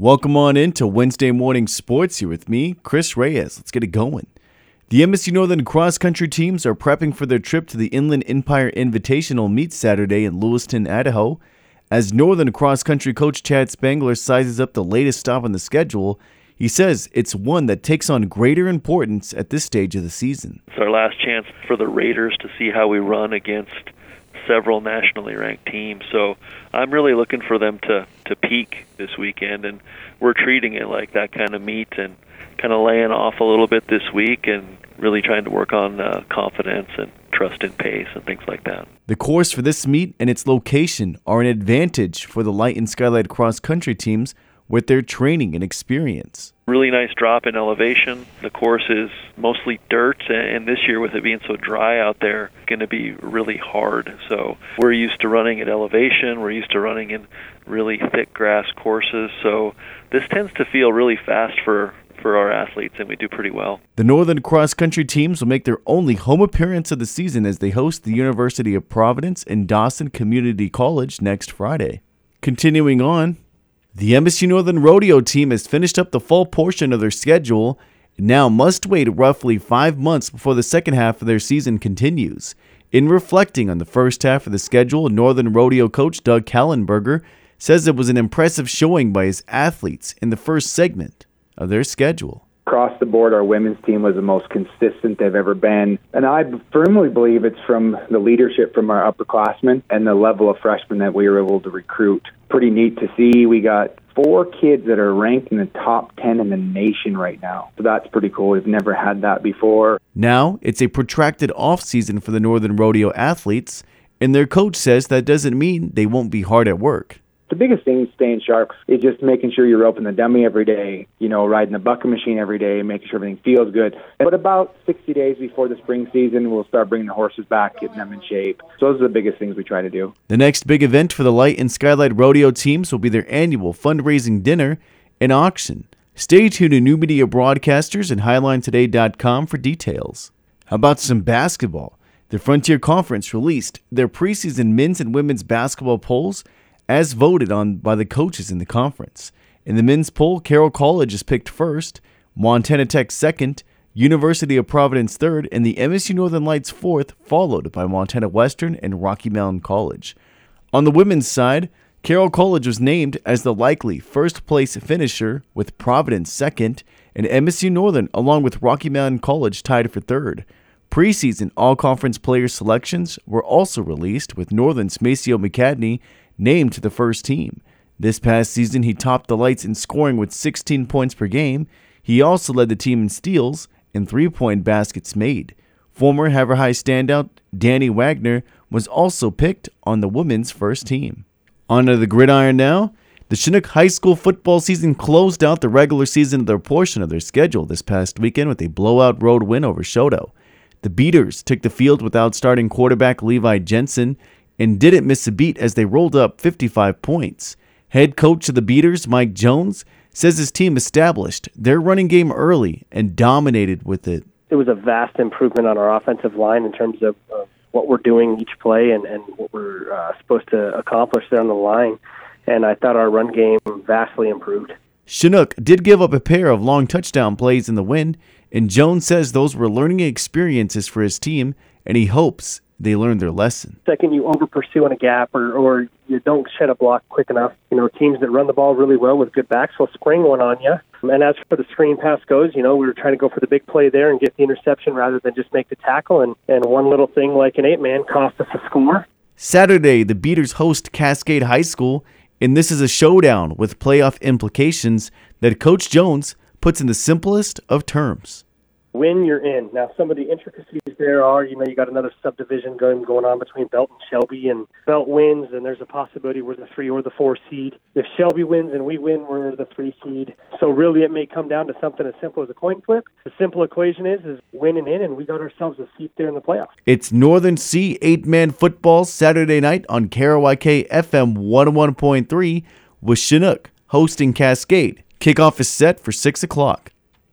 Welcome on into Wednesday morning sports here with me, Chris Reyes. Let's get it going. The MSU Northern cross country teams are prepping for their trip to the Inland Empire Invitational meet Saturday in Lewiston, Idaho. As Northern cross country coach Chad Spangler sizes up the latest stop on the schedule, he says it's one that takes on greater importance at this stage of the season. It's our last chance for the Raiders to see how we run against several nationally ranked teams. So I'm really looking for them to to peak this weekend, and we're treating it like that kind of meet and kind of laying off a little bit this week and really trying to work on uh, confidence and trust in pace and things like that. The course for this meet and its location are an advantage for the light and skylight cross country teams with their training and experience. Really nice drop in elevation. The course is mostly dirt, and this year, with it being so dry out there, going to be really hard. So we're used to running at elevation. We're used to running in really thick grass courses. So this tends to feel really fast for for our athletes, and we do pretty well. The Northern Cross Country teams will make their only home appearance of the season as they host the University of Providence and Dawson Community College next Friday. Continuing on, the MSU Northern Rodeo team has finished up the fall portion of their schedule and now must wait roughly five months before the second half of their season continues. In reflecting on the first half of the schedule, Northern Rodeo coach Doug Kallenberger says it was an impressive showing by his athletes in the first segment of their schedule across the board, our women's team was the most consistent they've ever been. And I firmly believe it's from the leadership from our upperclassmen and the level of freshmen that we were able to recruit. Pretty neat to see. We got four kids that are ranked in the top 10 in the nation right now. So that's pretty cool. We've never had that before. Now, it's a protracted off season for the Northern Rodeo athletes, and their coach says that doesn't mean they won't be hard at work the biggest thing staying sharp is just making sure you're open the dummy every day, you know, riding the bucket machine every day, making sure everything feels good. But about 60 days before the spring season, we'll start bringing the horses back, getting them in shape. So those are the biggest things we try to do. The next big event for the Light and Skylight Rodeo teams will be their annual fundraising dinner and auction. Stay tuned to New Media Broadcasters and HiLineToday.com for details. How about some basketball? The Frontier Conference released their preseason men's and women's basketball polls as voted on by the coaches in the conference. In the men's poll, Carroll College is picked first, Montana Tech second, University of Providence third, and the MSU Northern Lights fourth, followed by Montana Western and Rocky Mountain College. On the women's side, Carroll College was named as the likely first place finisher, with Providence second, and MSU Northern, along with Rocky Mountain College, tied for third. Preseason all conference player selections were also released, with Northern's Maceo McCadney named to the first team. This past season, he topped the Lights in scoring with 16 points per game. He also led the team in steals and three point baskets made. Former Havre High standout Danny Wagner was also picked on the women's first team. Onto the gridiron now. The Chinook High School football season closed out the regular season of their portion of their schedule this past weekend with a blowout road win over Choteau. The Beaters took the field without starting quarterback Levi Jensen and didn't miss a beat as they rolled up 55 points. Head coach of the Beaters, Mike Jones, says his team established their running game early and dominated with it. It was a vast improvement on our offensive line in terms of, of what we're doing each play and, and what we're uh, supposed to accomplish there on the line. And I thought our run game vastly improved. Chinook did give up a pair of long touchdown plays in the win, and Jones says those were learning experiences for his team, and he hopes they learned their lesson. Second, you over pursue in a gap or, or you don't shed a block quick enough. You know, teams that run the ball really well with good backs will spring one on you. And as for the screen pass goes, you know, we were trying to go for the big play there and get the interception rather than just make the tackle. And, and one little thing like an eight man cost us a score. Saturday, the Beaters host Cascade High School, and this is a showdown with playoff implications that Coach Jones puts in the simplest of terms when you're in. Now, some of the intricacies there are, you know, you got another subdivision going going on between Belt and Shelby, and Belt wins, and there's a possibility we're the three or the four seed. If Shelby wins and we win, we're the three seed. So really, it may come down to something as simple as a coin flip. The simple equation is is win and in, and we got ourselves a seat there in the playoffs. It's Northern C eight man football Saturday night on KRYK FM 101.3 with Chinook hosting Cascade. Kickoff is set for six o'clock.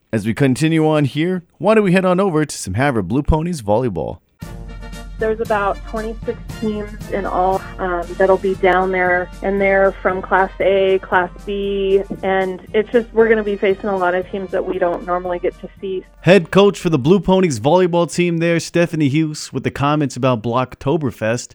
As we continue on here, why don't we head on over to some Havre Blue Ponies volleyball? There's about 26 teams in all um, that'll be down there, and they're from Class A, Class B, and it's just we're going to be facing a lot of teams that we don't normally get to see. Head coach for the Blue Ponies volleyball team there, Stephanie Hughes, with the comments about Blocktoberfest,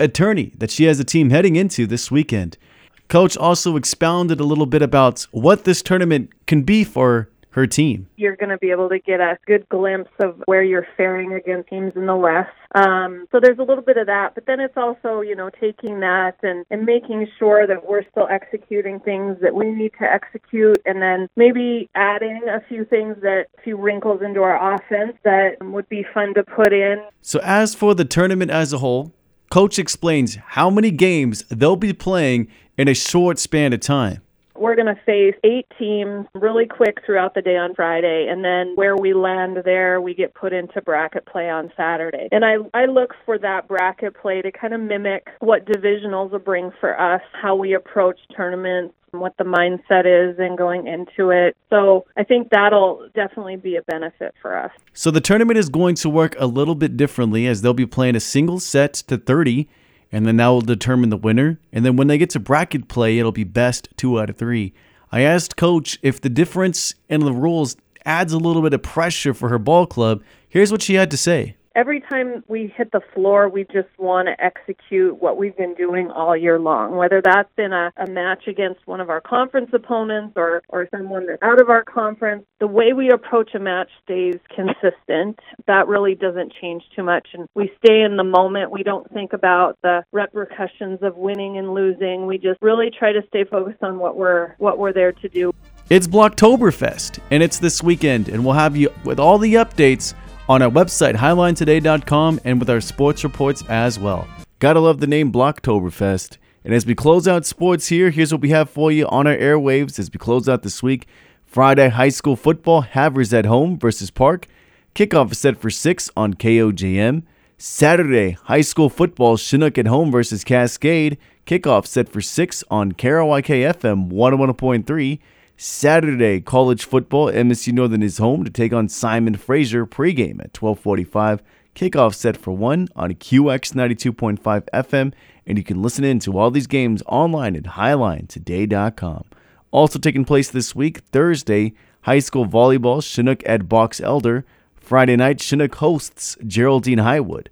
attorney that she has a team heading into this weekend. Coach also expounded a little bit about what this tournament can be for her team. You're going to be able to get a good glimpse of where you're faring against teams in the West. Um, so there's a little bit of that, but then it's also, you know, taking that and, and making sure that we're still executing things that we need to execute and then maybe adding a few things that, a few wrinkles into our offense that would be fun to put in. So as for the tournament as a whole, Coach explains how many games they'll be playing in a short span of time. We're going to face eight teams really quick throughout the day on Friday, and then where we land there, we get put into bracket play on Saturday. And I, I look for that bracket play to kind of mimic what divisionals will bring for us, how we approach tournaments, what the mindset is and going into it. So I think that'll definitely be a benefit for us. So the tournament is going to work a little bit differently as they'll be playing a single set to 30 and then that will determine the winner. And then when they get to bracket play, it'll be best two out of three. I asked Coach if the difference in the rules adds a little bit of pressure for her ball club. Here's what she had to say every time we hit the floor, we just want to execute what we've been doing all year long, whether that's in a, a match against one of our conference opponents or, or someone that's out of our conference. The way we approach a match stays consistent. That really doesn't change too much. And we stay in the moment. We don't think about the repercussions of winning and losing. We just really try to stay focused on what we're what we're there to do. It's Blocktoberfest, and it's this weekend, and we'll have you with all the updates on our website, hilinetoday.com, and with our sports reports as well. Gotta love the name Blocktoberfest. And as we close out sports here, here's what we have for you on our airwaves as we close out this week. Friday, high school football, Havers at home versus Park. Kickoff is set for 6 on KOJM. Saturday, high school football, Chinook at home versus Cascade. Kickoff set for 6 on KRYK FM 101.3. Saturday, college football, MSU Northern is home to take on Simon Fraser pregame at 1245. Kickoff set for 1 on QX 92.5 FM, and you can listen in to all these games online at hilinetoday.com. Also taking place this week, Thursday, high school volleyball, Chinook at Box Elder. Friday night, Chinook hosts Geraldine Highwood.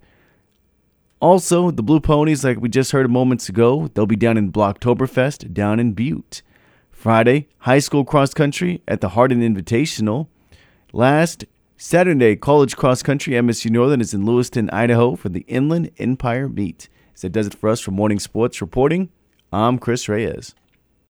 Also, the Blue Ponies, like we just heard moments ago, they'll be down in Blocktoberfest down in Butte. Friday, high school cross country at the Hardin Invitational. Last Saturday, college cross country MSU Northern is in Lewiston, Idaho for the Inland Empire Meet. So that does it for us for Morning Sports Reporting. I'm Chris Reyes.